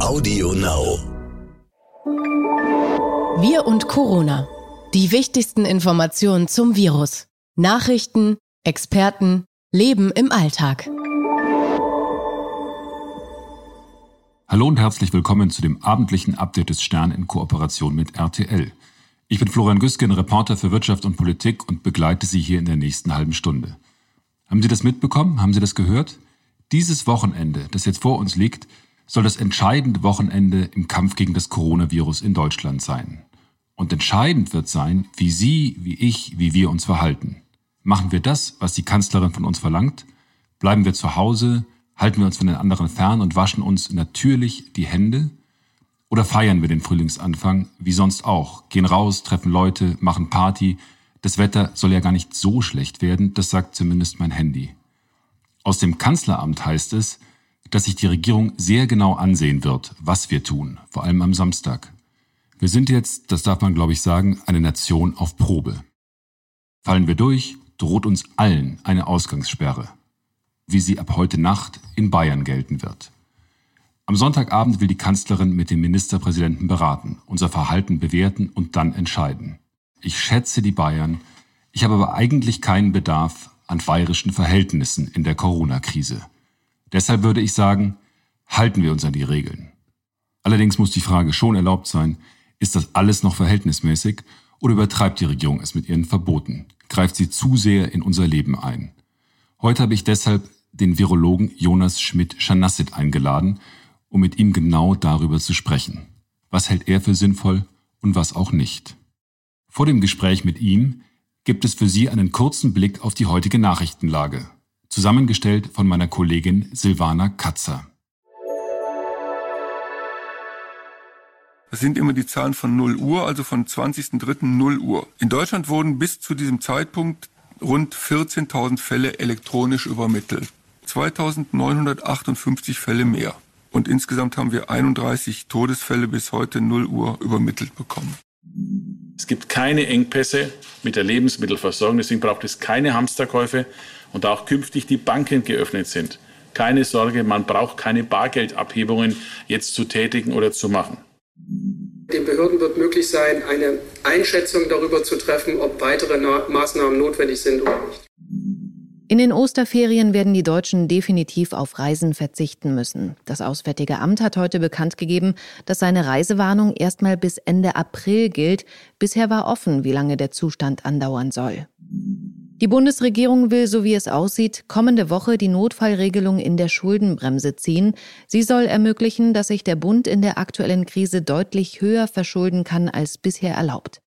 Audio Now. Wir und Corona. Die wichtigsten Informationen zum Virus. Nachrichten, Experten, Leben im Alltag. Hallo und herzlich willkommen zu dem abendlichen Update des Stern in Kooperation mit RTL. Ich bin Florian Güsken, Reporter für Wirtschaft und Politik und begleite Sie hier in der nächsten halben Stunde. Haben Sie das mitbekommen? Haben Sie das gehört? Dieses Wochenende, das jetzt vor uns liegt, soll das entscheidende Wochenende im Kampf gegen das Coronavirus in Deutschland sein. Und entscheidend wird sein, wie Sie, wie ich, wie wir uns verhalten. Machen wir das, was die Kanzlerin von uns verlangt? Bleiben wir zu Hause? Halten wir uns von den anderen fern und waschen uns natürlich die Hände? Oder feiern wir den Frühlingsanfang, wie sonst auch, gehen raus, treffen Leute, machen Party? Das Wetter soll ja gar nicht so schlecht werden, das sagt zumindest mein Handy. Aus dem Kanzleramt heißt es, dass sich die Regierung sehr genau ansehen wird, was wir tun, vor allem am Samstag. Wir sind jetzt, das darf man glaube ich sagen, eine Nation auf Probe. Fallen wir durch, droht uns allen eine Ausgangssperre, wie sie ab heute Nacht in Bayern gelten wird. Am Sonntagabend will die Kanzlerin mit dem Ministerpräsidenten beraten, unser Verhalten bewerten und dann entscheiden. Ich schätze die Bayern, ich habe aber eigentlich keinen Bedarf an bayerischen Verhältnissen in der Corona-Krise. Deshalb würde ich sagen, halten wir uns an die Regeln. Allerdings muss die Frage schon erlaubt sein, ist das alles noch verhältnismäßig oder übertreibt die Regierung es mit ihren Verboten? Greift sie zu sehr in unser Leben ein? Heute habe ich deshalb den Virologen Jonas Schmidt-Schanassit eingeladen, um mit ihm genau darüber zu sprechen. Was hält er für sinnvoll und was auch nicht? Vor dem Gespräch mit ihm gibt es für Sie einen kurzen Blick auf die heutige Nachrichtenlage zusammengestellt von meiner Kollegin Silvana Katzer. Das sind immer die Zahlen von 0 Uhr, also von 20.03. 0 Uhr. In Deutschland wurden bis zu diesem Zeitpunkt rund 14.000 Fälle elektronisch übermittelt. 2.958 Fälle mehr. Und insgesamt haben wir 31 Todesfälle bis heute 0 Uhr übermittelt bekommen. Es gibt keine Engpässe mit der Lebensmittelversorgung, deswegen braucht es keine Hamsterkäufe und auch künftig die Banken geöffnet sind. Keine Sorge, man braucht keine Bargeldabhebungen jetzt zu tätigen oder zu machen. Den Behörden wird möglich sein, eine Einschätzung darüber zu treffen, ob weitere Maßnahmen notwendig sind oder nicht. In den Osterferien werden die Deutschen definitiv auf Reisen verzichten müssen. Das Auswärtige Amt hat heute bekannt gegeben, dass seine Reisewarnung erstmal bis Ende April gilt. Bisher war offen, wie lange der Zustand andauern soll. Die Bundesregierung will, so wie es aussieht, kommende Woche die Notfallregelung in der Schuldenbremse ziehen. Sie soll ermöglichen, dass sich der Bund in der aktuellen Krise deutlich höher verschulden kann als bisher erlaubt.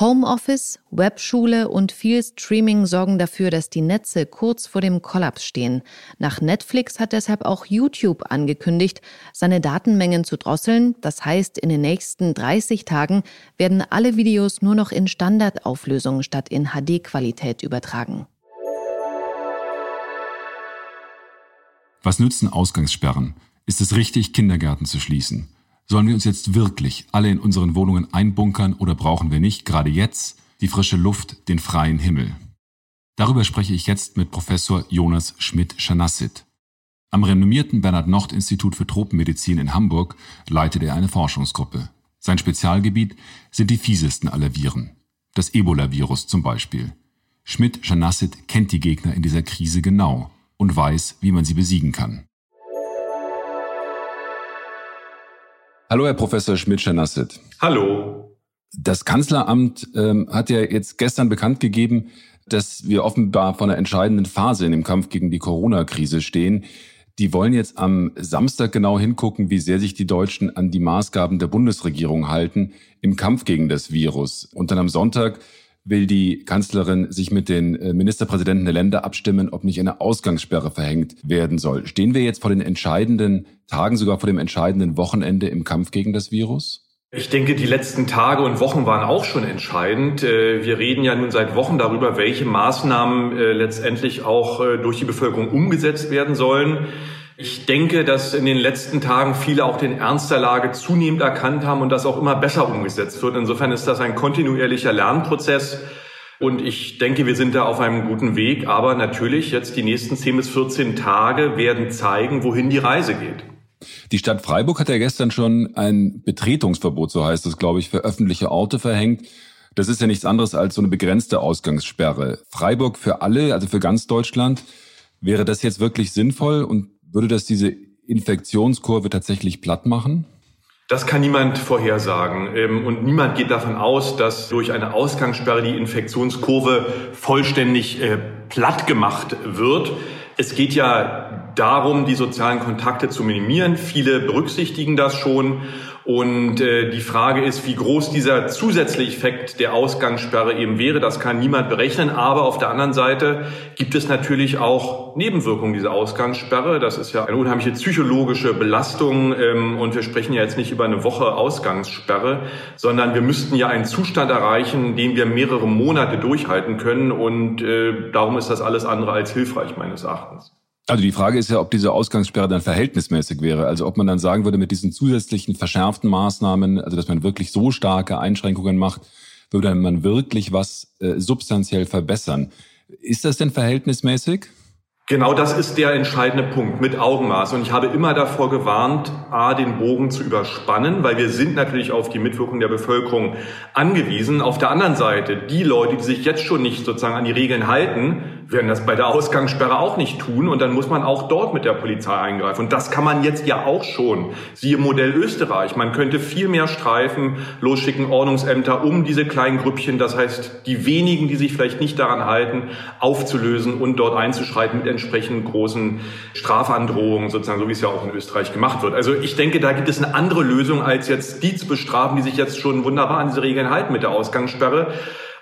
Homeoffice, Webschule und viel Streaming sorgen dafür, dass die Netze kurz vor dem Kollaps stehen. Nach Netflix hat deshalb auch YouTube angekündigt, seine Datenmengen zu drosseln. Das heißt, in den nächsten 30 Tagen werden alle Videos nur noch in Standardauflösung statt in HD-Qualität übertragen. Was nützen Ausgangssperren? Ist es richtig, Kindergärten zu schließen? Sollen wir uns jetzt wirklich alle in unseren Wohnungen einbunkern oder brauchen wir nicht gerade jetzt die frische Luft, den freien Himmel? Darüber spreche ich jetzt mit Professor Jonas Schmidt-Schanassit. Am renommierten Bernhard-Nocht-Institut für Tropenmedizin in Hamburg leitet er eine Forschungsgruppe. Sein Spezialgebiet sind die fiesesten aller Viren. Das Ebola-Virus zum Beispiel. Schmidt-Schanassit kennt die Gegner in dieser Krise genau und weiß, wie man sie besiegen kann. Hallo, Herr Professor Schmidt-Schanassit. Hallo. Das Kanzleramt ähm, hat ja jetzt gestern bekannt gegeben, dass wir offenbar vor einer entscheidenden Phase in dem Kampf gegen die Corona-Krise stehen. Die wollen jetzt am Samstag genau hingucken, wie sehr sich die Deutschen an die Maßgaben der Bundesregierung halten im Kampf gegen das Virus. Und dann am Sonntag will die Kanzlerin sich mit den äh, Ministerpräsidenten der Länder abstimmen, ob nicht eine Ausgangssperre verhängt werden soll. Stehen wir jetzt vor den entscheidenden Tagen, sogar vor dem entscheidenden Wochenende im Kampf gegen das Virus? Ich denke, die letzten Tage und Wochen waren auch schon entscheidend. Äh, wir reden ja nun seit Wochen darüber, welche Maßnahmen äh, letztendlich auch durch die Bevölkerung umgesetzt werden sollen. Ich denke, dass in den letzten Tagen viele auch den Ernst der Lage zunehmend erkannt haben und das auch immer besser umgesetzt wird. Insofern ist das ein kontinuierlicher Lernprozess. Und ich denke, wir sind da auf einem guten Weg. Aber natürlich, jetzt die nächsten 10 bis 14 Tage werden zeigen, wohin die Reise geht. Die Stadt Freiburg hat ja gestern schon ein Betretungsverbot, so heißt es, glaube ich, für öffentliche Orte verhängt. Das ist ja nichts anderes als so eine begrenzte Ausgangssperre. Freiburg für alle, also für ganz Deutschland. Wäre das jetzt wirklich sinnvoll und würde das diese Infektionskurve tatsächlich platt machen? Das kann niemand vorhersagen. Ähm, und niemand geht davon aus, dass durch eine Ausgangssperre die Infektionskurve vollständig äh, platt gemacht wird. Es geht ja darum, die sozialen Kontakte zu minimieren. Viele berücksichtigen das schon. Und äh, die Frage ist, wie groß dieser zusätzliche Effekt der Ausgangssperre eben wäre. Das kann niemand berechnen. Aber auf der anderen Seite gibt es natürlich auch Nebenwirkungen dieser Ausgangssperre. Das ist ja eine unheimliche psychologische Belastung. Ähm, und wir sprechen ja jetzt nicht über eine Woche Ausgangssperre, sondern wir müssten ja einen Zustand erreichen, den wir mehrere Monate durchhalten können. Und äh, darum ist das alles andere als hilfreich meines Erachtens. Also die Frage ist ja, ob diese Ausgangssperre dann verhältnismäßig wäre. Also ob man dann sagen würde, mit diesen zusätzlichen verschärften Maßnahmen, also dass man wirklich so starke Einschränkungen macht, würde man wirklich was äh, substanziell verbessern. Ist das denn verhältnismäßig? Genau das ist der entscheidende Punkt mit Augenmaß. Und ich habe immer davor gewarnt, A, den Bogen zu überspannen, weil wir sind natürlich auf die Mitwirkung der Bevölkerung angewiesen. Auf der anderen Seite, die Leute, die sich jetzt schon nicht sozusagen an die Regeln halten, werden das bei der Ausgangssperre auch nicht tun und dann muss man auch dort mit der Polizei eingreifen. Und das kann man jetzt ja auch schon. Siehe Modell Österreich. Man könnte viel mehr Streifen losschicken, Ordnungsämter, um diese kleinen Grüppchen, das heißt die wenigen, die sich vielleicht nicht daran halten, aufzulösen und dort einzuschreiten mit entsprechend großen Strafandrohungen, sozusagen, so wie es ja auch in Österreich gemacht wird. Also ich denke, da gibt es eine andere Lösung, als jetzt die zu bestrafen, die sich jetzt schon wunderbar an diese Regeln halten mit der Ausgangssperre.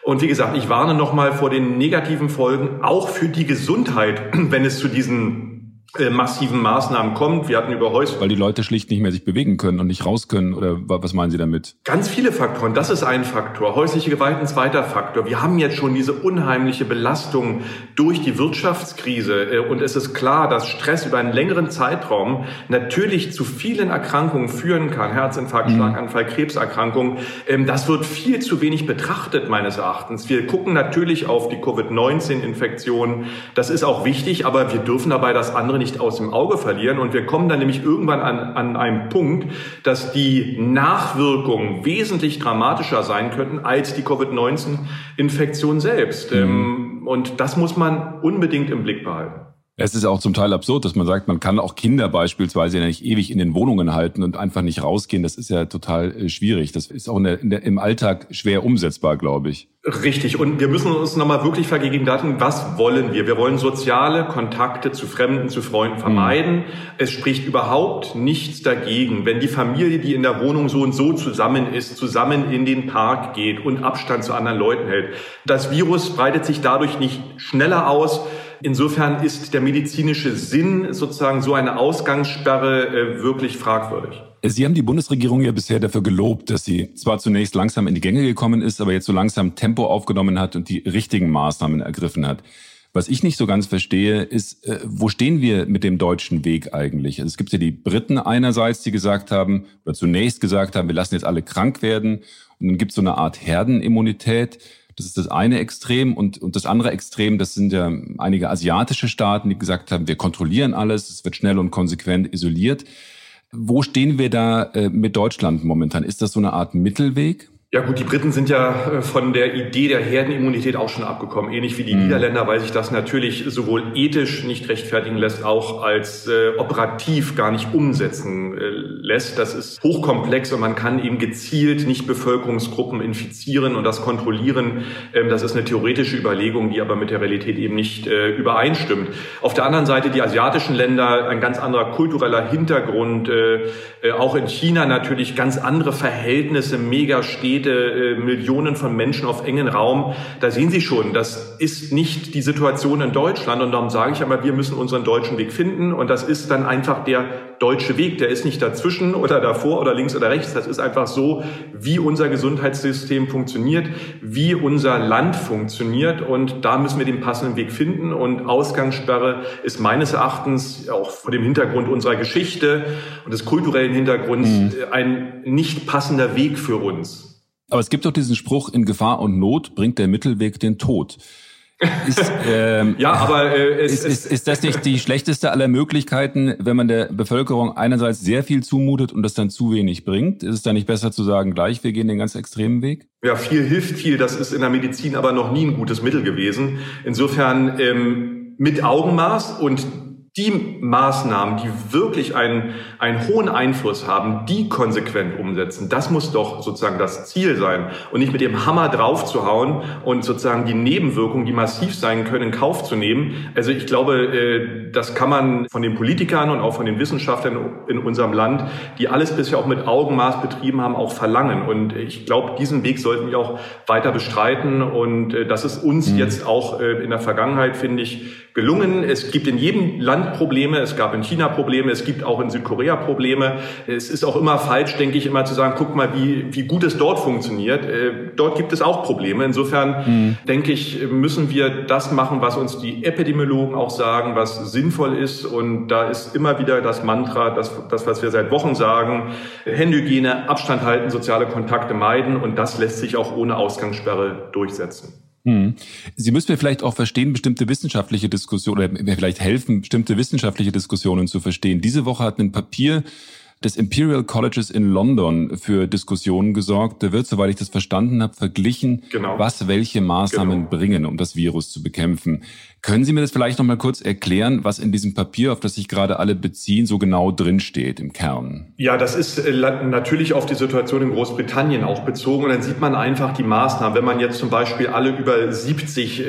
Und wie gesagt, ich warne nochmal vor den negativen Folgen, auch für die Gesundheit, wenn es zu diesen äh, massiven Maßnahmen kommt. Wir hatten über Häusliche... Weil die Leute schlicht nicht mehr sich bewegen können und nicht raus können. Oder was meinen Sie damit? Ganz viele Faktoren. Das ist ein Faktor. Häusliche Gewalt ein zweiter Faktor. Wir haben jetzt schon diese unheimliche Belastung durch die Wirtschaftskrise. Äh, und es ist klar, dass Stress über einen längeren Zeitraum natürlich zu vielen Erkrankungen führen kann. Herzinfarkt, mhm. Schlaganfall, Krebserkrankungen. Ähm, das wird viel zu wenig betrachtet, meines Erachtens. Wir gucken natürlich auf die Covid-19-Infektion. Das ist auch wichtig, aber wir dürfen dabei das andere nicht aus dem Auge verlieren. Und wir kommen dann nämlich irgendwann an, an einen Punkt, dass die Nachwirkungen wesentlich dramatischer sein könnten als die Covid-19-Infektion selbst. Mhm. Ähm, und das muss man unbedingt im Blick behalten. Es ist auch zum Teil absurd, dass man sagt, man kann auch Kinder beispielsweise nicht ewig in den Wohnungen halten und einfach nicht rausgehen. Das ist ja total äh, schwierig. Das ist auch in der, in der, im Alltag schwer umsetzbar, glaube ich. Richtig. Und wir müssen uns nochmal wirklich vergegenwärtigen, was wollen wir? Wir wollen soziale Kontakte zu Fremden, zu Freunden vermeiden. Mhm. Es spricht überhaupt nichts dagegen, wenn die Familie, die in der Wohnung so und so zusammen ist, zusammen in den Park geht und Abstand zu anderen Leuten hält. Das Virus breitet sich dadurch nicht schneller aus Insofern ist der medizinische Sinn sozusagen so eine Ausgangssperre äh, wirklich fragwürdig. Sie haben die Bundesregierung ja bisher dafür gelobt, dass sie zwar zunächst langsam in die Gänge gekommen ist, aber jetzt so langsam Tempo aufgenommen hat und die richtigen Maßnahmen ergriffen hat. Was ich nicht so ganz verstehe, ist, äh, wo stehen wir mit dem deutschen Weg eigentlich? Also es gibt ja die Briten einerseits, die gesagt haben, oder zunächst gesagt haben, wir lassen jetzt alle krank werden. Und dann gibt es so eine Art Herdenimmunität. Das ist das eine Extrem. Und, und das andere Extrem, das sind ja einige asiatische Staaten, die gesagt haben, wir kontrollieren alles, es wird schnell und konsequent isoliert. Wo stehen wir da äh, mit Deutschland momentan? Ist das so eine Art Mittelweg? Ja gut, die Briten sind ja äh, von der Idee der Herdenimmunität auch schon abgekommen. Ähnlich wie die mhm. Niederländer, weil sich das natürlich sowohl ethisch nicht rechtfertigen lässt, auch als äh, operativ gar nicht umsetzen äh, lässt. Das ist hochkomplex und man kann eben gezielt nicht Bevölkerungsgruppen infizieren und das kontrollieren. Ähm, das ist eine theoretische Überlegung, die aber mit der Realität eben nicht äh, übereinstimmt. Auf der anderen Seite die asiatischen Länder, ein ganz anderer kultureller Hintergrund, äh, äh, auch in China natürlich ganz andere Verhältnisse, mega steht Städte, äh, Millionen von Menschen auf engen Raum. Da sehen Sie schon, das ist nicht die Situation in Deutschland. Und darum sage ich aber, wir müssen unseren deutschen Weg finden. Und das ist dann einfach der deutsche Weg. Der ist nicht dazwischen oder davor oder links oder rechts. Das ist einfach so, wie unser Gesundheitssystem funktioniert, wie unser Land funktioniert. Und da müssen wir den passenden Weg finden. Und Ausgangssperre ist meines Erachtens auch vor dem Hintergrund unserer Geschichte und des kulturellen Hintergrunds mhm. ein nicht passender Weg für uns. Aber es gibt doch diesen Spruch, in Gefahr und Not bringt der Mittelweg den Tod. Ist, ähm, ja, aber äh, es, ist, ist, ist das nicht die schlechteste aller Möglichkeiten, wenn man der Bevölkerung einerseits sehr viel zumutet und das dann zu wenig bringt? Ist es dann nicht besser zu sagen, gleich, wir gehen den ganz extremen Weg? Ja, viel hilft viel. Das ist in der Medizin aber noch nie ein gutes Mittel gewesen. Insofern ähm, mit Augenmaß und die Maßnahmen, die wirklich einen, einen hohen Einfluss haben, die konsequent umsetzen, das muss doch sozusagen das Ziel sein und nicht mit dem Hammer draufzuhauen und sozusagen die Nebenwirkungen, die massiv sein können, in Kauf zu nehmen. Also ich glaube, äh, das kann man von den Politikern und auch von den Wissenschaftlern in unserem Land, die alles bisher auch mit Augenmaß betrieben haben, auch verlangen. Und ich glaube, diesen Weg sollten wir auch weiter bestreiten und äh, das ist uns mhm. jetzt auch äh, in der Vergangenheit, finde ich, gelungen. Es gibt in jedem Land Probleme, es gab in China Probleme, es gibt auch in Südkorea Probleme. Es ist auch immer falsch, denke ich, immer zu sagen, guck mal, wie, wie gut es dort funktioniert. Äh, dort gibt es auch Probleme. Insofern mhm. denke ich, müssen wir das machen, was uns die Epidemiologen auch sagen, was sinnvoll ist. Und da ist immer wieder das Mantra, das, das was wir seit Wochen sagen, Händehygiene, Abstand halten, soziale Kontakte meiden. Und das lässt sich auch ohne Ausgangssperre durchsetzen. Hm. Sie müssen mir vielleicht auch verstehen, bestimmte wissenschaftliche Diskussionen, oder mir vielleicht helfen, bestimmte wissenschaftliche Diskussionen zu verstehen. Diese Woche hat ein Papier des Imperial Colleges in London für Diskussionen gesorgt. Da wird, soweit ich das verstanden habe, verglichen, genau. was welche Maßnahmen genau. bringen, um das Virus zu bekämpfen. Können Sie mir das vielleicht noch mal kurz erklären, was in diesem Papier, auf das sich gerade alle beziehen, so genau drinsteht im Kern? Ja, das ist äh, natürlich auf die Situation in Großbritannien auch bezogen. Und dann sieht man einfach die Maßnahmen. Wenn man jetzt zum Beispiel alle über 70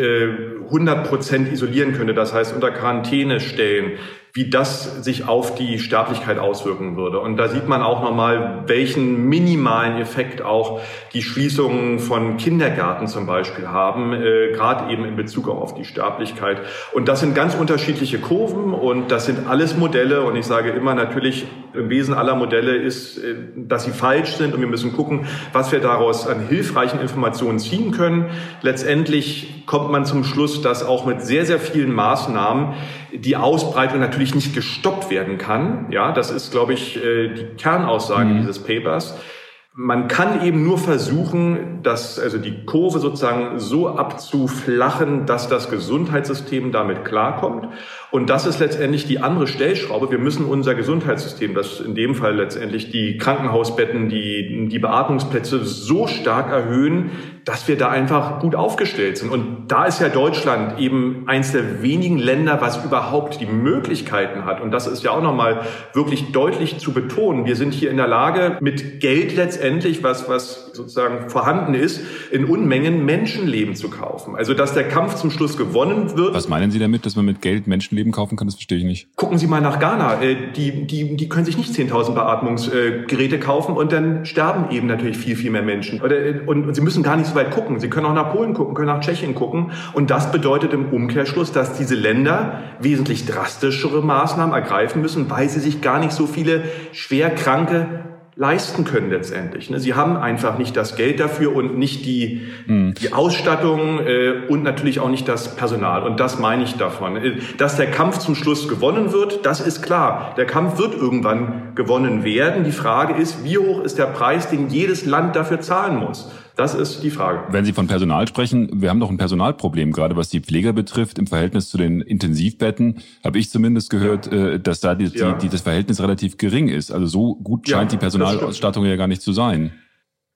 100 Prozent isolieren könnte, das heißt unter Quarantäne stellen, wie das sich auf die Sterblichkeit auswirken würde. Und da sieht man auch nochmal, welchen minimalen Effekt auch die Schließungen von Kindergärten zum Beispiel haben, äh, gerade eben in Bezug auf die Sterblichkeit. Und das sind ganz unterschiedliche Kurven und das sind alles Modelle. Und ich sage immer natürlich, im Wesen aller Modelle ist, äh, dass sie falsch sind und wir müssen gucken, was wir daraus an hilfreichen Informationen ziehen können. Letztendlich kommt man zum Schluss, dass auch mit sehr, sehr vielen Maßnahmen die Ausbreitung natürlich nicht gestoppt werden kann. Ja, das ist, glaube ich, äh, die Kernaussage mhm. dieses Papers. Man kann eben nur versuchen, dass also die Kurve sozusagen so abzuflachen, dass das Gesundheitssystem damit klarkommt. Und das ist letztendlich die andere Stellschraube. Wir müssen unser Gesundheitssystem, das in dem Fall letztendlich die Krankenhausbetten, die, die Beatmungsplätze so stark erhöhen, dass wir da einfach gut aufgestellt sind. Und da ist ja Deutschland eben eins der wenigen Länder, was überhaupt die Möglichkeiten hat. Und das ist ja auch nochmal wirklich deutlich zu betonen. Wir sind hier in der Lage, mit Geld letztendlich, was, was sozusagen vorhanden ist, in Unmengen Menschenleben zu kaufen. Also, dass der Kampf zum Schluss gewonnen wird. Was meinen Sie damit, dass man mit Geld Menschenleben Leben kaufen kann, das verstehe ich nicht. Gucken Sie mal nach Ghana. Äh, die, die, die können sich nicht 10.000 Beatmungsgeräte kaufen und dann sterben eben natürlich viel, viel mehr Menschen. Äh, und, und Sie müssen gar nicht so weit gucken. Sie können auch nach Polen gucken, können nach Tschechien gucken. Und das bedeutet im Umkehrschluss, dass diese Länder wesentlich drastischere Maßnahmen ergreifen müssen, weil sie sich gar nicht so viele schwerkranke leisten können letztendlich. Ne? Sie haben einfach nicht das Geld dafür und nicht die, mhm. die Ausstattung äh, und natürlich auch nicht das Personal. Und das meine ich davon. Äh, dass der Kampf zum Schluss gewonnen wird, das ist klar. Der Kampf wird irgendwann gewonnen werden. Die Frage ist, wie hoch ist der Preis, den jedes Land dafür zahlen muss? Das ist die Frage. Wenn Sie von Personal sprechen, wir haben doch ein Personalproblem, gerade was die Pfleger betrifft. Im Verhältnis zu den Intensivbetten habe ich zumindest gehört, ja. Äh, dass da die, ja. die, das Verhältnis relativ gering ist. Also so gut scheint ja, die Personalausstattung ja gar nicht zu sein.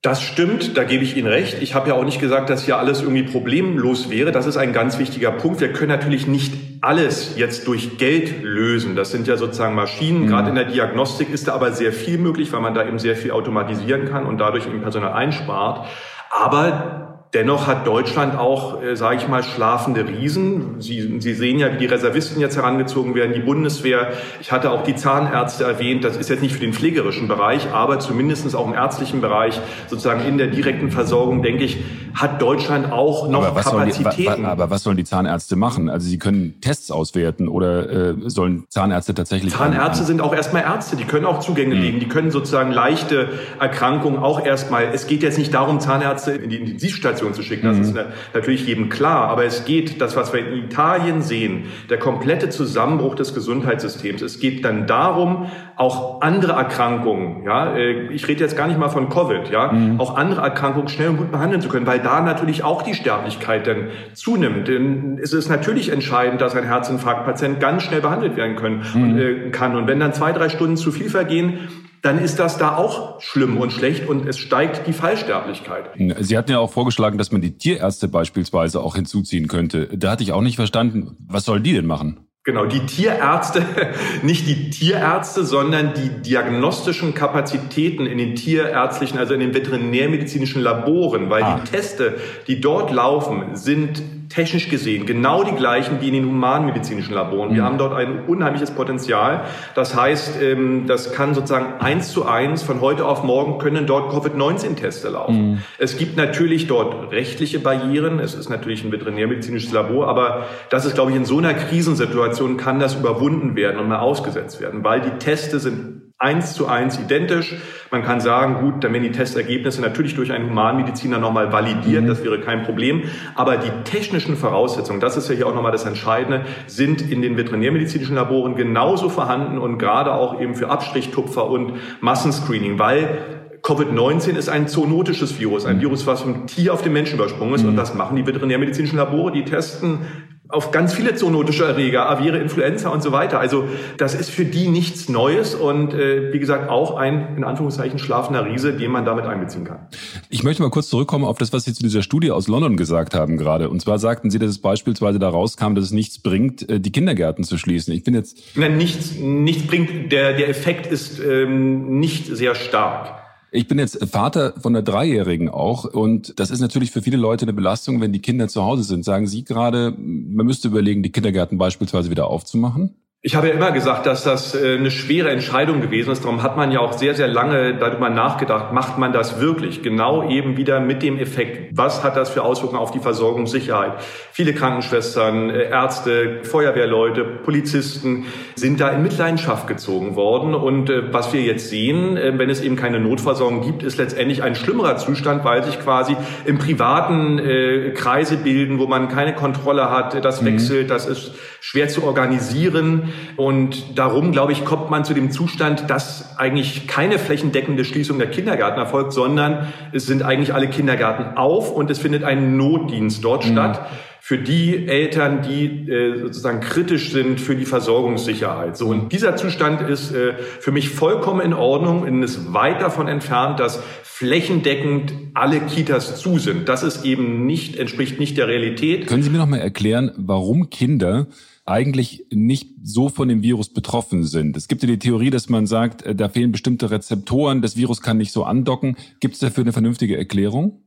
Das stimmt, da gebe ich Ihnen recht. Ich habe ja auch nicht gesagt, dass hier alles irgendwie problemlos wäre. Das ist ein ganz wichtiger Punkt. Wir können natürlich nicht alles jetzt durch Geld lösen. Das sind ja sozusagen Maschinen. Mhm. Gerade in der Diagnostik ist da aber sehr viel möglich, weil man da eben sehr viel automatisieren kann und dadurch eben Personal einspart. Aber Dennoch hat Deutschland auch, äh, sage ich mal, schlafende Riesen. Sie, Sie sehen ja, wie die Reservisten jetzt herangezogen werden, die Bundeswehr. Ich hatte auch die Zahnärzte erwähnt. Das ist jetzt nicht für den pflegerischen Bereich, aber zumindest auch im ärztlichen Bereich, sozusagen in der direkten Versorgung, denke ich, hat Deutschland auch noch aber Kapazitäten. Die, aber was sollen die Zahnärzte machen? Also sie können Tests auswerten oder äh, sollen Zahnärzte tatsächlich... Zahnärzte sind auch erstmal Ärzte, die können auch Zugänge mhm. legen, die können sozusagen leichte Erkrankungen auch erstmal... Es geht jetzt nicht darum, Zahnärzte in die Intensivstation Intensivstation zu schicken. Das mhm. ist natürlich jedem klar. Aber es geht, das, was wir in Italien sehen, der komplette Zusammenbruch des Gesundheitssystems. Es geht dann darum, auch andere Erkrankungen, ja, äh, ich rede jetzt gar nicht mal von Covid, ja, mhm. auch andere Erkrankungen schnell und gut behandeln zu können, weil da natürlich auch die Sterblichkeit dann zunimmt. Denn es ist natürlich entscheidend, dass ein Herzinfarktpatient ganz schnell behandelt werden können mhm. und, äh, kann. Und wenn dann zwei, drei Stunden zu viel vergehen, dann ist das da auch schlimm und schlecht und es steigt die Fallsterblichkeit. Sie hatten ja auch vorgeschlagen, dass man die Tierärzte beispielsweise auch hinzuziehen könnte. Da hatte ich auch nicht verstanden, was sollen die denn machen? Genau, die Tierärzte, nicht die Tierärzte, sondern die diagnostischen Kapazitäten in den tierärztlichen, also in den veterinärmedizinischen Laboren, weil ah. die Teste, die dort laufen, sind technisch gesehen genau die gleichen wie in den humanmedizinischen Laboren. Wir mhm. haben dort ein unheimliches Potenzial. Das heißt, ähm, das kann sozusagen eins zu eins von heute auf morgen können dort Covid-19-Teste laufen. Mhm. Es gibt natürlich dort rechtliche Barrieren. Es ist natürlich ein veterinärmedizinisches Labor, aber das ist, glaube ich, in so einer Krisensituation kann das überwunden werden und mal ausgesetzt werden, weil die Teste sind eins zu eins identisch. Man kann sagen, gut, dann werden die Testergebnisse natürlich durch einen Humanmediziner nochmal validiert, mhm. das wäre kein Problem. Aber die technischen Voraussetzungen, das ist ja hier auch nochmal das Entscheidende, sind in den veterinärmedizinischen Laboren genauso vorhanden und gerade auch eben für Abstrichtupfer und Massenscreening, weil Covid-19 ist ein zoonotisches Virus, ein mhm. Virus, was vom Tier auf den Menschen übersprungen ist. Mhm. Und das machen die veterinärmedizinischen Labore. Die testen auf ganz viele zoonotische Erreger, Aviere, Influenza und so weiter. Also das ist für die nichts Neues und äh, wie gesagt auch ein in Anführungszeichen schlafender Riese, den man damit einbeziehen kann. Ich möchte mal kurz zurückkommen auf das, was Sie zu dieser Studie aus London gesagt haben gerade. Und zwar sagten Sie, dass es beispielsweise da rauskam, dass es nichts bringt, äh, die Kindergärten zu schließen. Ich bin jetzt Nein, nichts, nichts bringt. Der der Effekt ist ähm, nicht sehr stark. Ich bin jetzt Vater von einer Dreijährigen auch und das ist natürlich für viele Leute eine Belastung, wenn die Kinder zu Hause sind. Sagen Sie gerade, man müsste überlegen, die Kindergärten beispielsweise wieder aufzumachen? Ich habe ja immer gesagt, dass das äh, eine schwere Entscheidung gewesen ist. Darum hat man ja auch sehr, sehr lange darüber nachgedacht, macht man das wirklich? Genau eben wieder mit dem Effekt. Was hat das für Auswirkungen auf die Versorgungssicherheit? Viele Krankenschwestern, äh, Ärzte, Feuerwehrleute, Polizisten sind da in Mitleidenschaft gezogen worden. Und äh, was wir jetzt sehen, wenn es eben keine Notversorgung gibt, ist letztendlich ein schlimmerer Zustand, weil sich quasi im privaten Kreise bilden, wo man keine Kontrolle hat. Das mhm. wechselt, das ist schwer zu organisieren. Und darum, glaube ich, kommt man zu dem Zustand, dass eigentlich keine flächendeckende Schließung der Kindergärten erfolgt, sondern es sind eigentlich alle Kindergärten auf und es findet ein Notdienst dort mhm. statt für die Eltern, die äh, sozusagen kritisch sind für die Versorgungssicherheit. So und dieser Zustand ist äh, für mich vollkommen in Ordnung und ist weit davon entfernt, dass flächendeckend alle Kitas zu sind. Das ist eben nicht entspricht nicht der Realität. Können Sie mir noch mal erklären, warum Kinder eigentlich nicht so von dem Virus betroffen sind. Es gibt ja die Theorie, dass man sagt, äh, da fehlen bestimmte Rezeptoren, das Virus kann nicht so andocken. Gibt es dafür eine vernünftige Erklärung?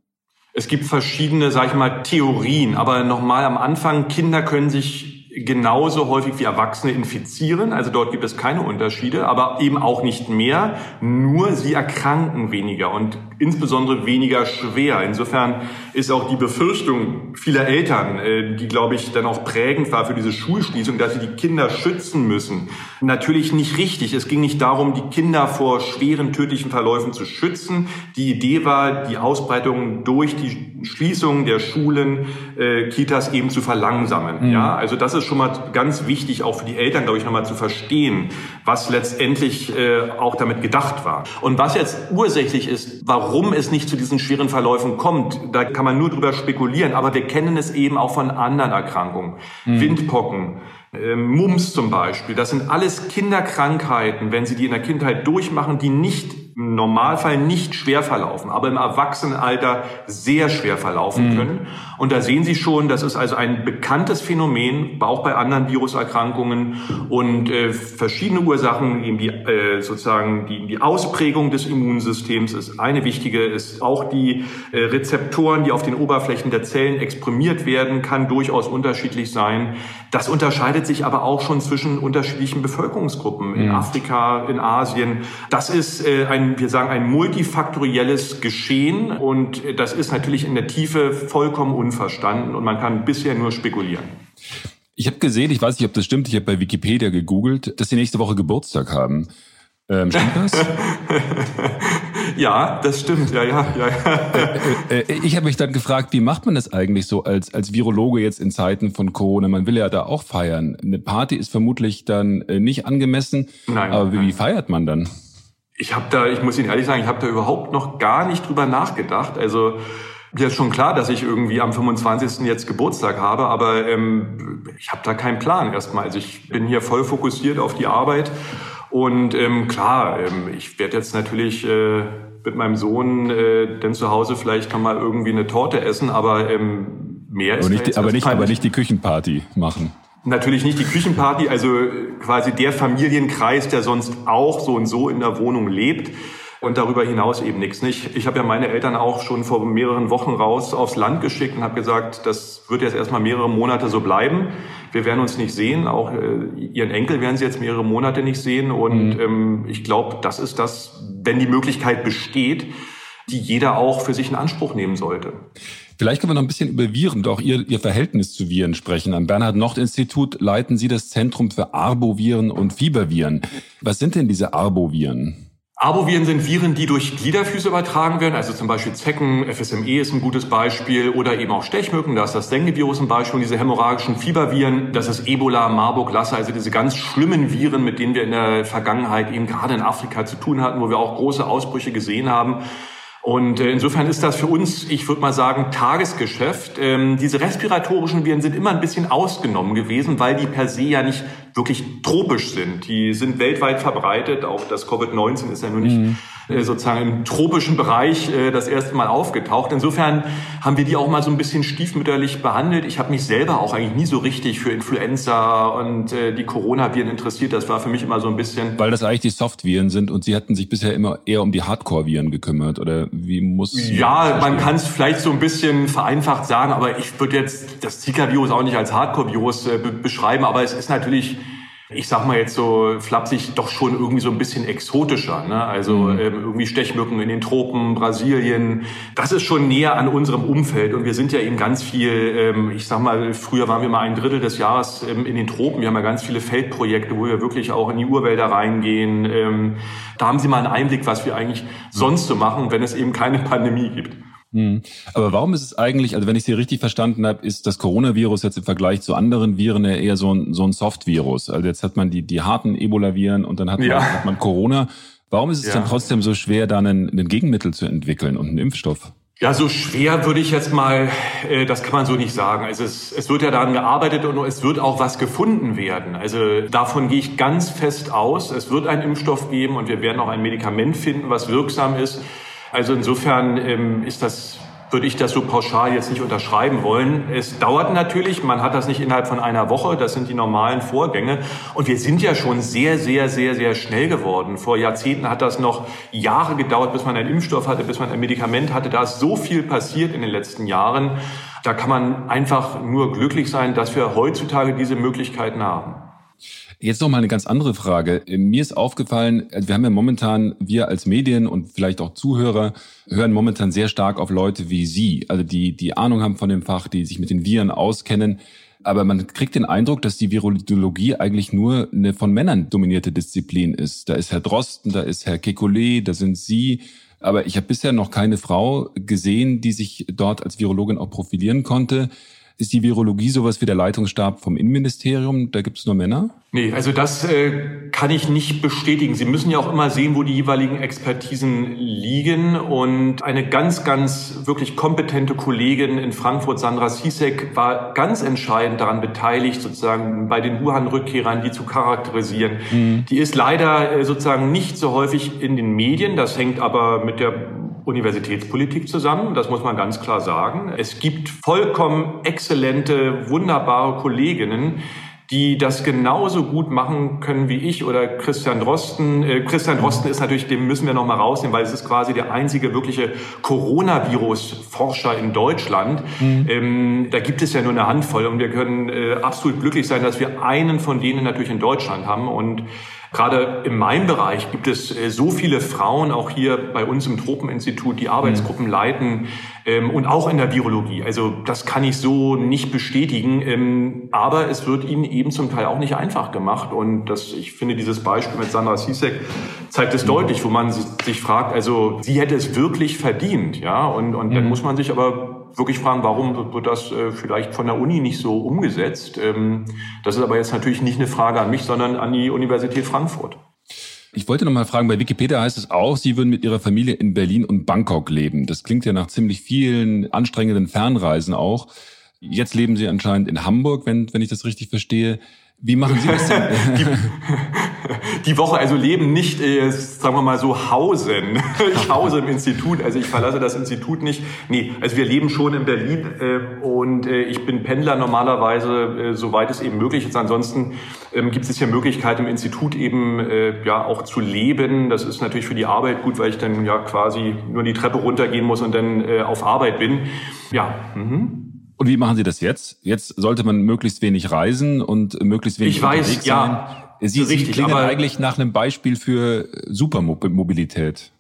Es gibt verschiedene, sag ich mal, Theorien, aber nochmal am Anfang, Kinder können sich genauso häufig wie Erwachsene infizieren. Also dort gibt es keine Unterschiede, aber eben auch nicht mehr. Nur sie erkranken weniger und insbesondere weniger schwer. Insofern ist auch die Befürchtung vieler Eltern, äh, die, glaube ich, dann auch prägend war für diese Schulschließung, dass sie die Kinder schützen müssen, natürlich nicht richtig. Es ging nicht darum, die Kinder vor schweren tödlichen Verläufen zu schützen. Die Idee war, die Ausbreitung durch die Schließung der Schulen, äh, Kitas eben zu verlangsamen. Mhm. Ja, also das ist schon mal ganz wichtig, auch für die Eltern, glaube ich, nochmal zu verstehen, was letztendlich äh, auch damit gedacht war. Und was jetzt ursächlich ist, warum es nicht zu diesen schweren Verläufen kommt, da kann man nur drüber spekulieren. Aber wir kennen es eben auch von anderen Erkrankungen. Mhm. Windpocken, ähm, Mumps zum Beispiel, das sind alles Kinderkrankheiten, wenn sie die in der Kindheit durchmachen, die nicht im Normalfall nicht schwer verlaufen, aber im Erwachsenenalter sehr schwer verlaufen mhm. können. Und da sehen Sie schon, das ist also ein bekanntes Phänomen, auch bei anderen Viruserkrankungen und äh, verschiedene Ursachen, eben die äh, sozusagen die, die Ausprägung des Immunsystems ist eine wichtige, ist auch die äh, Rezeptoren, die auf den Oberflächen der Zellen exprimiert werden, kann durchaus unterschiedlich sein. Das unterscheidet sich aber auch schon zwischen unterschiedlichen Bevölkerungsgruppen in mhm. Afrika, in Asien. Das ist äh, ein wir sagen, ein multifaktorielles Geschehen und das ist natürlich in der Tiefe vollkommen unverstanden und man kann bisher nur spekulieren. Ich habe gesehen, ich weiß nicht, ob das stimmt, ich habe bei Wikipedia gegoogelt, dass Sie nächste Woche Geburtstag haben. Ähm, stimmt das? Ja, das stimmt. Ja, ja, ja. Äh, äh, ich habe mich dann gefragt, wie macht man das eigentlich so als, als Virologe jetzt in Zeiten von Corona? Man will ja da auch feiern. Eine Party ist vermutlich dann äh, nicht angemessen. Nein. Aber wie, wie feiert man dann? Ich habe da, ich muss Ihnen ehrlich sagen, ich habe da überhaupt noch gar nicht drüber nachgedacht. Also mir ist schon klar, dass ich irgendwie am 25. jetzt Geburtstag habe, aber ähm, ich habe da keinen Plan erstmal. Also ich bin hier voll fokussiert auf die Arbeit und ähm, klar, ähm, ich werde jetzt natürlich äh, mit meinem Sohn äh, denn zu Hause vielleicht noch mal irgendwie eine Torte essen, aber ähm, mehr aber ist nicht, aber nicht, aber nicht die Küchenparty machen. Natürlich nicht die Küchenparty, also quasi der Familienkreis, der sonst auch so und so in der Wohnung lebt und darüber hinaus eben nichts. Nicht? Ich habe ja meine Eltern auch schon vor mehreren Wochen raus aufs Land geschickt und habe gesagt, das wird jetzt erstmal mehrere Monate so bleiben. Wir werden uns nicht sehen, auch äh, ihren Enkel werden sie jetzt mehrere Monate nicht sehen. Und mhm. ähm, ich glaube, das ist das, wenn die Möglichkeit besteht, die jeder auch für sich in Anspruch nehmen sollte. Vielleicht können wir noch ein bisschen über Viren und auch Ihr, Ihr Verhältnis zu Viren sprechen. Am Bernhard-Nocht-Institut leiten Sie das Zentrum für Arboviren und Fieberviren. Was sind denn diese Arboviren? Arboviren sind Viren, die durch Gliederfüße übertragen werden, also zum Beispiel Zecken, FSME ist ein gutes Beispiel. Oder eben auch Stechmücken, da ist das Dengue-Virus ein Beispiel, und diese hämorrhagischen Fieberviren, das ist Ebola, Marburg, Lassa, also diese ganz schlimmen Viren, mit denen wir in der Vergangenheit eben gerade in Afrika zu tun hatten, wo wir auch große Ausbrüche gesehen haben. Und äh, insofern ist das für uns, ich würde mal sagen, Tagesgeschäft. Ähm, diese respiratorischen Viren sind immer ein bisschen ausgenommen gewesen, weil die per se ja nicht wirklich tropisch sind. Die sind weltweit verbreitet. Auch das Covid-19 ist ja nur nicht mhm. Äh, sozusagen im tropischen Bereich äh, das erste Mal aufgetaucht. Insofern haben wir die auch mal so ein bisschen stiefmütterlich behandelt. Ich habe mich selber auch eigentlich nie so richtig für Influenza und äh, die Coronaviren interessiert. Das war für mich immer so ein bisschen... Weil das eigentlich die Softviren sind und Sie hatten sich bisher immer eher um die Hardcore-Viren gekümmert. Oder wie muss... Ja, man kann es vielleicht so ein bisschen vereinfacht sagen, aber ich würde jetzt das Zika-Virus auch nicht als Hardcore-Virus beschreiben. Aber es ist natürlich ich sag mal jetzt so flapsig, doch schon irgendwie so ein bisschen exotischer. Ne? Also mhm. ähm, irgendwie Stechmücken in den Tropen, Brasilien. Das ist schon näher an unserem Umfeld. Und wir sind ja eben ganz viel, ähm, ich sag mal, früher waren wir mal ein Drittel des Jahres ähm, in den Tropen. Wir haben ja ganz viele Feldprojekte, wo wir wirklich auch in die Urwälder reingehen. Ähm, da haben Sie mal einen Einblick, was wir eigentlich sonst so machen, wenn es eben keine Pandemie gibt. Hm. Aber warum ist es eigentlich, also wenn ich Sie richtig verstanden habe, ist das Coronavirus jetzt im Vergleich zu anderen Viren ja eher so ein, so ein Soft-Virus? Also jetzt hat man die, die harten Ebola-Viren und dann hat man, ja. hat man Corona. Warum ist es ja. denn trotzdem so schwer, da ein, ein Gegenmittel zu entwickeln und einen Impfstoff? Ja, so schwer würde ich jetzt mal, äh, das kann man so nicht sagen. Also es, es wird ja daran gearbeitet und es wird auch was gefunden werden. Also davon gehe ich ganz fest aus. Es wird einen Impfstoff geben und wir werden auch ein Medikament finden, was wirksam ist. Also insofern ähm, ist das würde ich das so pauschal jetzt nicht unterschreiben wollen. Es dauert natürlich, man hat das nicht innerhalb von einer Woche, das sind die normalen Vorgänge. Und wir sind ja schon sehr, sehr, sehr, sehr schnell geworden. Vor Jahrzehnten hat das noch Jahre gedauert, bis man einen Impfstoff hatte, bis man ein Medikament hatte. Da ist so viel passiert in den letzten Jahren. Da kann man einfach nur glücklich sein, dass wir heutzutage diese Möglichkeiten haben. Jetzt noch mal eine ganz andere Frage. Mir ist aufgefallen, wir haben ja momentan, wir als Medien und vielleicht auch Zuhörer, hören momentan sehr stark auf Leute wie Sie, also die, die Ahnung haben von dem Fach, die sich mit den Viren auskennen. Aber man kriegt den Eindruck, dass die Virologie eigentlich nur eine von Männern dominierte Disziplin ist. Da ist Herr Drosten, da ist Herr Kekulé, da sind Sie. Aber ich habe bisher noch keine Frau gesehen, die sich dort als Virologin auch profilieren konnte. Ist die Virologie sowas wie der Leitungsstab vom Innenministerium? Da gibt es nur Männer? Nee, also das äh, kann ich nicht bestätigen. Sie müssen ja auch immer sehen, wo die jeweiligen Expertisen liegen. Und eine ganz, ganz wirklich kompetente Kollegin in Frankfurt, Sandra Sisek, war ganz entscheidend daran beteiligt, sozusagen bei den Wuhan-Rückkehrern die zu charakterisieren. Mhm. Die ist leider äh, sozusagen nicht so häufig in den Medien. Das hängt aber mit der Universitätspolitik zusammen, das muss man ganz klar sagen. Es gibt vollkommen exzellente, wunderbare Kolleginnen, die das genauso gut machen können wie ich oder Christian Drosten. Äh, Christian Drosten ist natürlich, den müssen wir noch mal rausnehmen, weil es ist quasi der einzige wirkliche Coronavirus-Forscher in Deutschland. Mhm. Ähm, da gibt es ja nur eine Handvoll und wir können äh, absolut glücklich sein, dass wir einen von denen natürlich in Deutschland haben und Gerade in meinem Bereich gibt es äh, so viele Frauen, auch hier bei uns im Tropeninstitut, die Arbeitsgruppen mhm. leiten ähm, und auch in der Virologie. Also das kann ich so nicht bestätigen, ähm, aber es wird ihnen eben zum Teil auch nicht einfach gemacht. Und das, ich finde, dieses Beispiel mit Sandra Sisek zeigt es mhm. deutlich, wo man sich fragt, also sie hätte es wirklich verdient, ja, und, und mhm. dann muss man sich aber wirklich fragen, warum wird das äh, vielleicht von der Uni nicht so umgesetzt? Ähm, das ist aber jetzt natürlich nicht eine Frage an mich, sondern an die Universität Frankfurt. Ich wollte noch mal fragen, bei Wikipedia heißt es auch, Sie würden mit Ihrer Familie in Berlin und Bangkok leben. Das klingt ja nach ziemlich vielen anstrengenden Fernreisen auch. Jetzt leben Sie anscheinend in Hamburg, wenn, wenn ich das richtig verstehe. Wie machen Sie das denn? die, die, Woche also leben nicht, äh, sagen wir mal so, hausen. Ich hause im Institut, also ich verlasse das Institut nicht. Nee, also wir leben schon in Berlin äh, und äh, ich bin Pendler normalerweise, äh, soweit es eben möglich ist. Ansonsten ähm, gibt es ja Möglichkeit im Institut eben äh, ja auch zu leben. Das ist natürlich für die Arbeit gut, weil ich dann ja quasi nur die Treppe runtergehen muss und dann auf Arbeit bin. Ja. Mhm. Und wie machen Sie das jetzt? Jetzt sollte man möglichst wenig reisen und möglichst wenig ich weiß, ja, sein. Sie, richtig, Sie klingen eigentlich nach einem Beispiel für Supermobilität.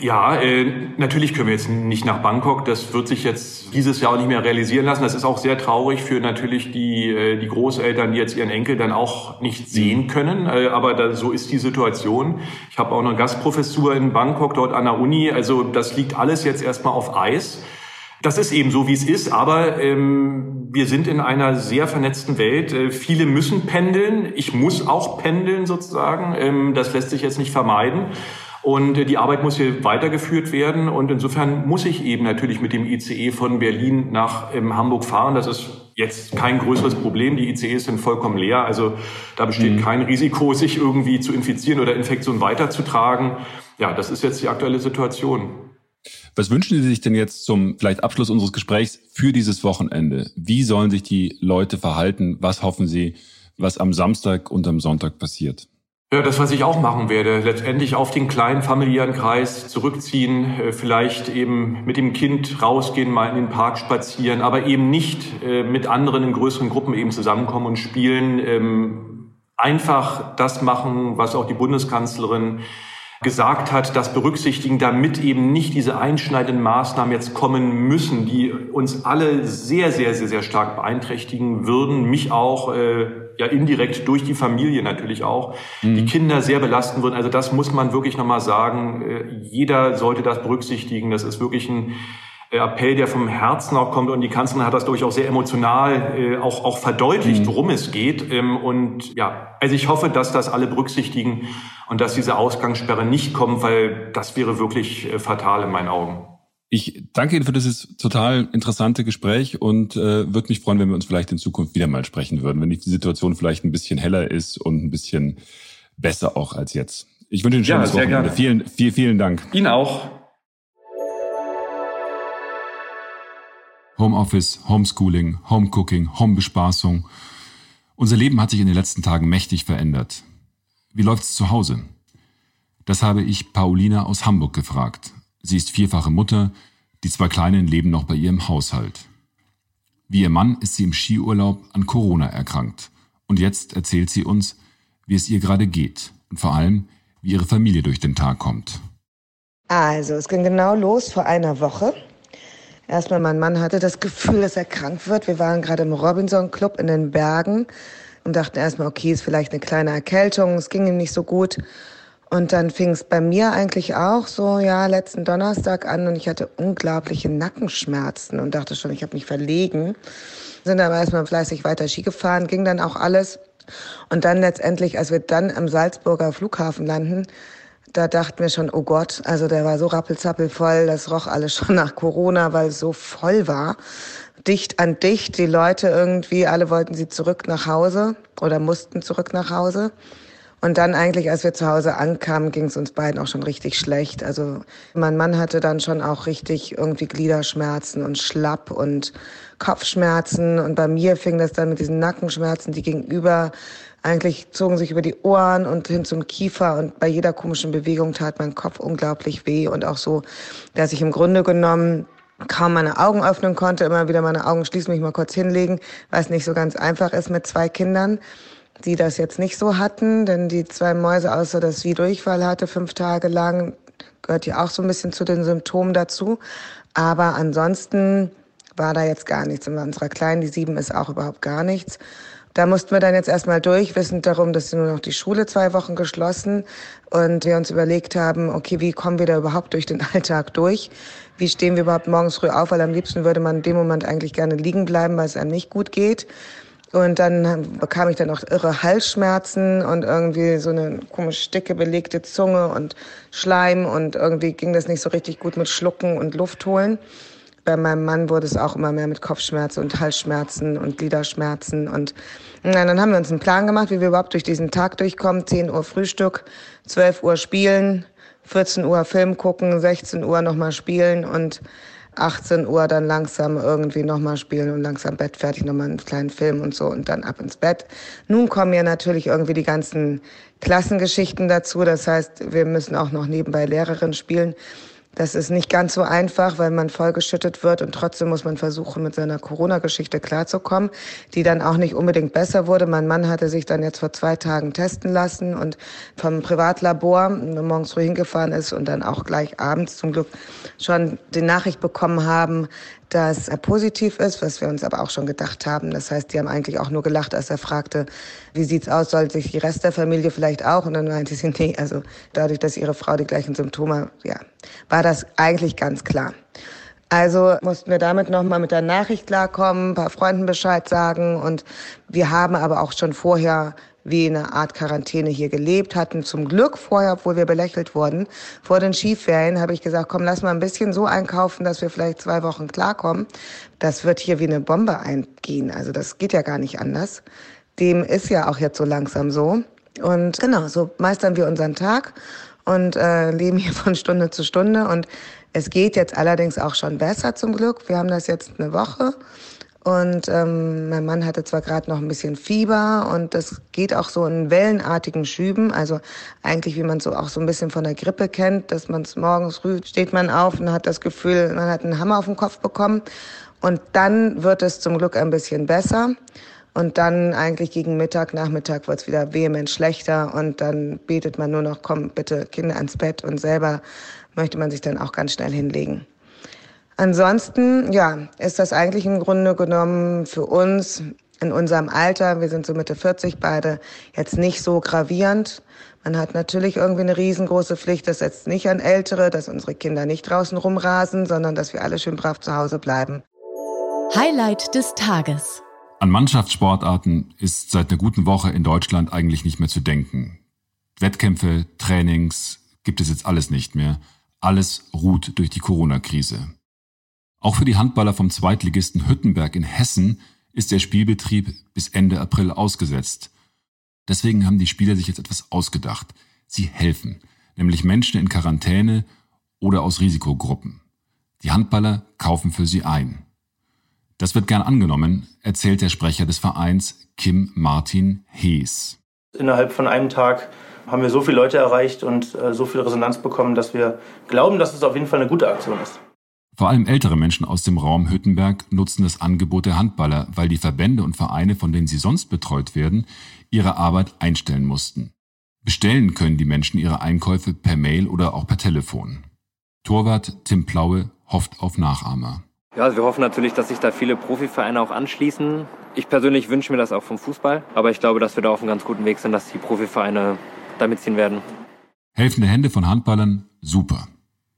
Ja, äh, natürlich können wir jetzt nicht nach Bangkok. Das wird sich jetzt dieses Jahr auch nicht mehr realisieren lassen. Das ist auch sehr traurig für natürlich die, äh, die Großeltern, die jetzt ihren Enkel dann auch nicht sehen können. Äh, aber da, so ist die Situation. Ich habe auch eine Gastprofessur in Bangkok dort an der Uni. Also das liegt alles jetzt erstmal auf Eis. Das ist eben so, wie es ist, aber ähm, wir sind in einer sehr vernetzten Welt. Äh, viele müssen pendeln. Ich muss auch pendeln sozusagen. Ähm, das lässt sich jetzt nicht vermeiden. Und äh, die Arbeit muss hier weitergeführt werden. Und insofern muss ich eben natürlich mit dem ICE von Berlin nach ähm, Hamburg fahren. Das ist jetzt kein größeres Problem. Die ICEs sind vollkommen leer. Also da besteht mhm. kein Risiko, sich irgendwie zu infizieren oder Infektion weiterzutragen. Ja, das ist jetzt die aktuelle Situation. Was wünschen Sie sich denn jetzt zum vielleicht Abschluss unseres Gesprächs für dieses Wochenende? Wie sollen sich die Leute verhalten? Was hoffen Sie, was am Samstag und am Sonntag passiert? Ja, das, was ich auch machen werde, letztendlich auf den kleinen familiären Kreis zurückziehen, äh, vielleicht eben mit dem Kind rausgehen, mal in den Park spazieren, aber eben nicht äh, mit anderen in größeren Gruppen eben zusammenkommen und spielen. Ähm, einfach das machen, was auch die Bundeskanzlerin gesagt hat, das berücksichtigen, damit eben nicht diese einschneidenden Maßnahmen jetzt kommen müssen, die uns alle sehr, sehr, sehr, sehr stark beeinträchtigen würden, mich auch, äh, ja indirekt durch die Familie natürlich auch, mhm. die Kinder sehr belasten würden. Also das muss man wirklich nochmal sagen. Äh, jeder sollte das berücksichtigen. Das ist wirklich ein Appell, der vom Herzen auch kommt. Und die Kanzlerin hat das, glaube ich, auch sehr emotional äh, auch, auch verdeutlicht, mhm. worum es geht. Ähm, und ja, also ich hoffe, dass das alle berücksichtigen und dass diese Ausgangssperre nicht kommt, weil das wäre wirklich äh, fatal in meinen Augen. Ich danke Ihnen für dieses total interessante Gespräch und äh, würde mich freuen, wenn wir uns vielleicht in Zukunft wieder mal sprechen würden, wenn die Situation vielleicht ein bisschen heller ist und ein bisschen besser auch als jetzt. Ich wünsche Ihnen ein schönes ja, Wochenende. Gerne. Vielen, vielen, vielen Dank. Ihnen auch. Homeoffice, Homeschooling, Homecooking, Homebespaßung. Unser Leben hat sich in den letzten Tagen mächtig verändert. Wie läuft's zu Hause? Das habe ich Paulina aus Hamburg gefragt. Sie ist vierfache Mutter, die zwei Kleinen leben noch bei ihr im Haushalt. Wie ihr Mann ist sie im Skiurlaub an Corona erkrankt. Und jetzt erzählt sie uns, wie es ihr gerade geht und vor allem, wie ihre Familie durch den Tag kommt. Also, es ging genau los vor einer Woche. Erstmal, mein Mann hatte das Gefühl, dass er krank wird. Wir waren gerade im Robinson Club in den Bergen und dachten erstmal, okay, ist vielleicht eine kleine Erkältung. Es ging ihm nicht so gut. Und dann fing es bei mir eigentlich auch so, ja, letzten Donnerstag an und ich hatte unglaubliche Nackenschmerzen und dachte schon, ich habe mich verlegen. Sind aber erstmal fleißig weiter Ski gefahren, ging dann auch alles. Und dann letztendlich, als wir dann am Salzburger Flughafen landen, da dachten wir schon, oh Gott, also der war so rappelzappel voll, das roch alles schon nach Corona, weil es so voll war. Dicht an dicht, die Leute irgendwie, alle wollten sie zurück nach Hause oder mussten zurück nach Hause. Und dann eigentlich, als wir zu Hause ankamen, ging es uns beiden auch schon richtig schlecht. Also mein Mann hatte dann schon auch richtig irgendwie Gliederschmerzen und Schlapp und Kopfschmerzen. Und bei mir fing das dann mit diesen Nackenschmerzen, die gegenüber eigentlich zogen sich über die Ohren und hin zum Kiefer und bei jeder komischen Bewegung tat mein Kopf unglaublich weh und auch so, dass ich im Grunde genommen kaum meine Augen öffnen konnte, immer wieder meine Augen schließen, mich mal kurz hinlegen, es nicht so ganz einfach ist mit zwei Kindern. die das jetzt nicht so hatten, denn die zwei Mäuse, außer dass sie Durchfall hatte, fünf Tage lang, gehört ja auch so ein bisschen zu den Symptomen dazu. Aber ansonsten war da jetzt gar nichts. Und bei unserer Kleinen, die sieben, ist auch überhaupt gar nichts. Da mussten wir dann jetzt erstmal durch, wissend darum, dass nur noch die Schule zwei Wochen geschlossen und wir uns überlegt haben, okay, wie kommen wir da überhaupt durch den Alltag durch? Wie stehen wir überhaupt morgens früh auf? Weil am liebsten würde man in dem Moment eigentlich gerne liegen bleiben, weil es einem nicht gut geht. Und dann bekam ich dann auch irre Halsschmerzen und irgendwie so eine komisch dicke belegte Zunge und Schleim und irgendwie ging das nicht so richtig gut mit Schlucken und Luft holen. Bei meinem Mann wurde es auch immer mehr mit Kopfschmerzen und Halsschmerzen und Gliederschmerzen. Und na, dann haben wir uns einen Plan gemacht, wie wir überhaupt durch diesen Tag durchkommen. 10 Uhr Frühstück, 12 Uhr spielen, 14 Uhr Film gucken, 16 Uhr nochmal spielen und 18 Uhr dann langsam irgendwie nochmal spielen und langsam Bett fertig, nochmal einen kleinen Film und so und dann ab ins Bett. Nun kommen ja natürlich irgendwie die ganzen Klassengeschichten dazu. Das heißt, wir müssen auch noch nebenbei Lehrerin spielen. Das ist nicht ganz so einfach, weil man vollgeschüttet wird und trotzdem muss man versuchen, mit seiner Corona-Geschichte klarzukommen, die dann auch nicht unbedingt besser wurde. Mein Mann hatte sich dann jetzt vor zwei Tagen testen lassen und vom Privatlabor morgens früh hingefahren ist und dann auch gleich abends zum Glück schon die Nachricht bekommen haben, dass er positiv ist, was wir uns aber auch schon gedacht haben. Das heißt, die haben eigentlich auch nur gelacht, als er fragte, wie sieht's aus, soll sich die Rest der Familie vielleicht auch? Und dann meinte sie, nee, also dadurch, dass ihre Frau die gleichen Symptome, ja, war das eigentlich ganz klar. Also mussten wir damit nochmal mit der Nachricht klarkommen, ein paar Freunden Bescheid sagen und wir haben aber auch schon vorher wie eine Art Quarantäne hier gelebt, hatten zum Glück vorher, obwohl wir belächelt wurden, vor den Skiferien habe ich gesagt, komm, lass mal ein bisschen so einkaufen, dass wir vielleicht zwei Wochen klarkommen. Das wird hier wie eine Bombe eingehen. Also das geht ja gar nicht anders. Dem ist ja auch jetzt so langsam so. Und genau, so meistern wir unseren Tag und äh, leben hier von Stunde zu Stunde. Und es geht jetzt allerdings auch schon besser zum Glück. Wir haben das jetzt eine Woche und ähm, mein Mann hatte zwar gerade noch ein bisschen Fieber und das geht auch so in wellenartigen Schüben. Also eigentlich, wie man so auch so ein bisschen von der Grippe kennt, dass man es morgens früh steht man auf und hat das Gefühl, man hat einen Hammer auf den Kopf bekommen. Und dann wird es zum Glück ein bisschen besser. Und dann eigentlich gegen Mittag, Nachmittag wird es wieder vehement schlechter und dann betet man nur noch, komm bitte Kinder ans Bett und selber möchte man sich dann auch ganz schnell hinlegen. Ansonsten, ja, ist das eigentlich im Grunde genommen für uns in unserem Alter, wir sind so Mitte 40 beide, jetzt nicht so gravierend. Man hat natürlich irgendwie eine riesengroße Pflicht, das setzt nicht an Ältere, dass unsere Kinder nicht draußen rumrasen, sondern dass wir alle schön brav zu Hause bleiben. Highlight des Tages. An Mannschaftssportarten ist seit einer guten Woche in Deutschland eigentlich nicht mehr zu denken. Wettkämpfe, Trainings gibt es jetzt alles nicht mehr. Alles ruht durch die Corona-Krise. Auch für die Handballer vom Zweitligisten Hüttenberg in Hessen ist der Spielbetrieb bis Ende April ausgesetzt. Deswegen haben die Spieler sich jetzt etwas ausgedacht. Sie helfen, nämlich Menschen in Quarantäne oder aus Risikogruppen. Die Handballer kaufen für sie ein. Das wird gern angenommen, erzählt der Sprecher des Vereins Kim Martin Hees. Innerhalb von einem Tag haben wir so viele Leute erreicht und äh, so viel Resonanz bekommen, dass wir glauben, dass es auf jeden Fall eine gute Aktion ist. Vor allem ältere Menschen aus dem Raum Hüttenberg nutzen das Angebot der Handballer, weil die Verbände und Vereine, von denen sie sonst betreut werden, ihre Arbeit einstellen mussten. Bestellen können die Menschen ihre Einkäufe per Mail oder auch per Telefon. Torwart Tim Plaue hofft auf Nachahmer. Ja, also wir hoffen natürlich, dass sich da viele Profivereine auch anschließen. Ich persönlich wünsche mir das auch vom Fußball, aber ich glaube, dass wir da auf einem ganz guten Weg sind, dass die Profivereine damit ziehen werden. Helfende Hände von Handballern, super.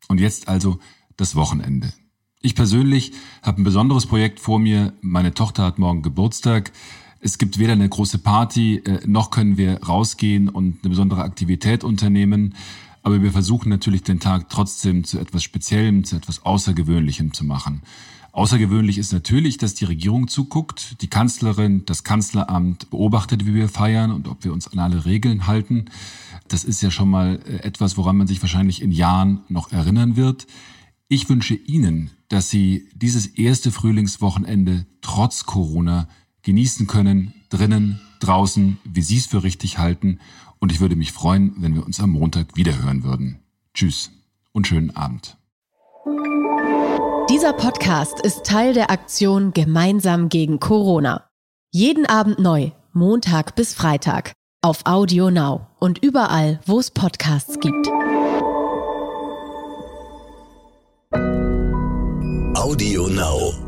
Und jetzt also das Wochenende. Ich persönlich habe ein besonderes Projekt vor mir. Meine Tochter hat morgen Geburtstag. Es gibt weder eine große Party, äh, noch können wir rausgehen und eine besondere Aktivität unternehmen. Aber wir versuchen natürlich den Tag trotzdem zu etwas Speziellem, zu etwas Außergewöhnlichem zu machen. Außergewöhnlich ist natürlich, dass die Regierung zuguckt, die Kanzlerin, das Kanzleramt beobachtet, wie wir feiern und ob wir uns an alle Regeln halten. Das ist ja schon mal äh, etwas, woran man sich wahrscheinlich in Jahren noch erinnern wird. Ich wünsche Ihnen, dass Sie dieses erste Frühlingswochenende trotz Corona genießen können, drinnen, draußen, wie Sie es für richtig halten. Und ich würde mich freuen, wenn wir uns am Montag wiederhören würden. Tschüss und schönen Abend. Dieser Podcast ist Teil der Aktion Gemeinsam gegen Corona. Jeden Abend neu Montag bis Freitag auf Audio Now und überall, wo es Podcasts gibt. Audio Now.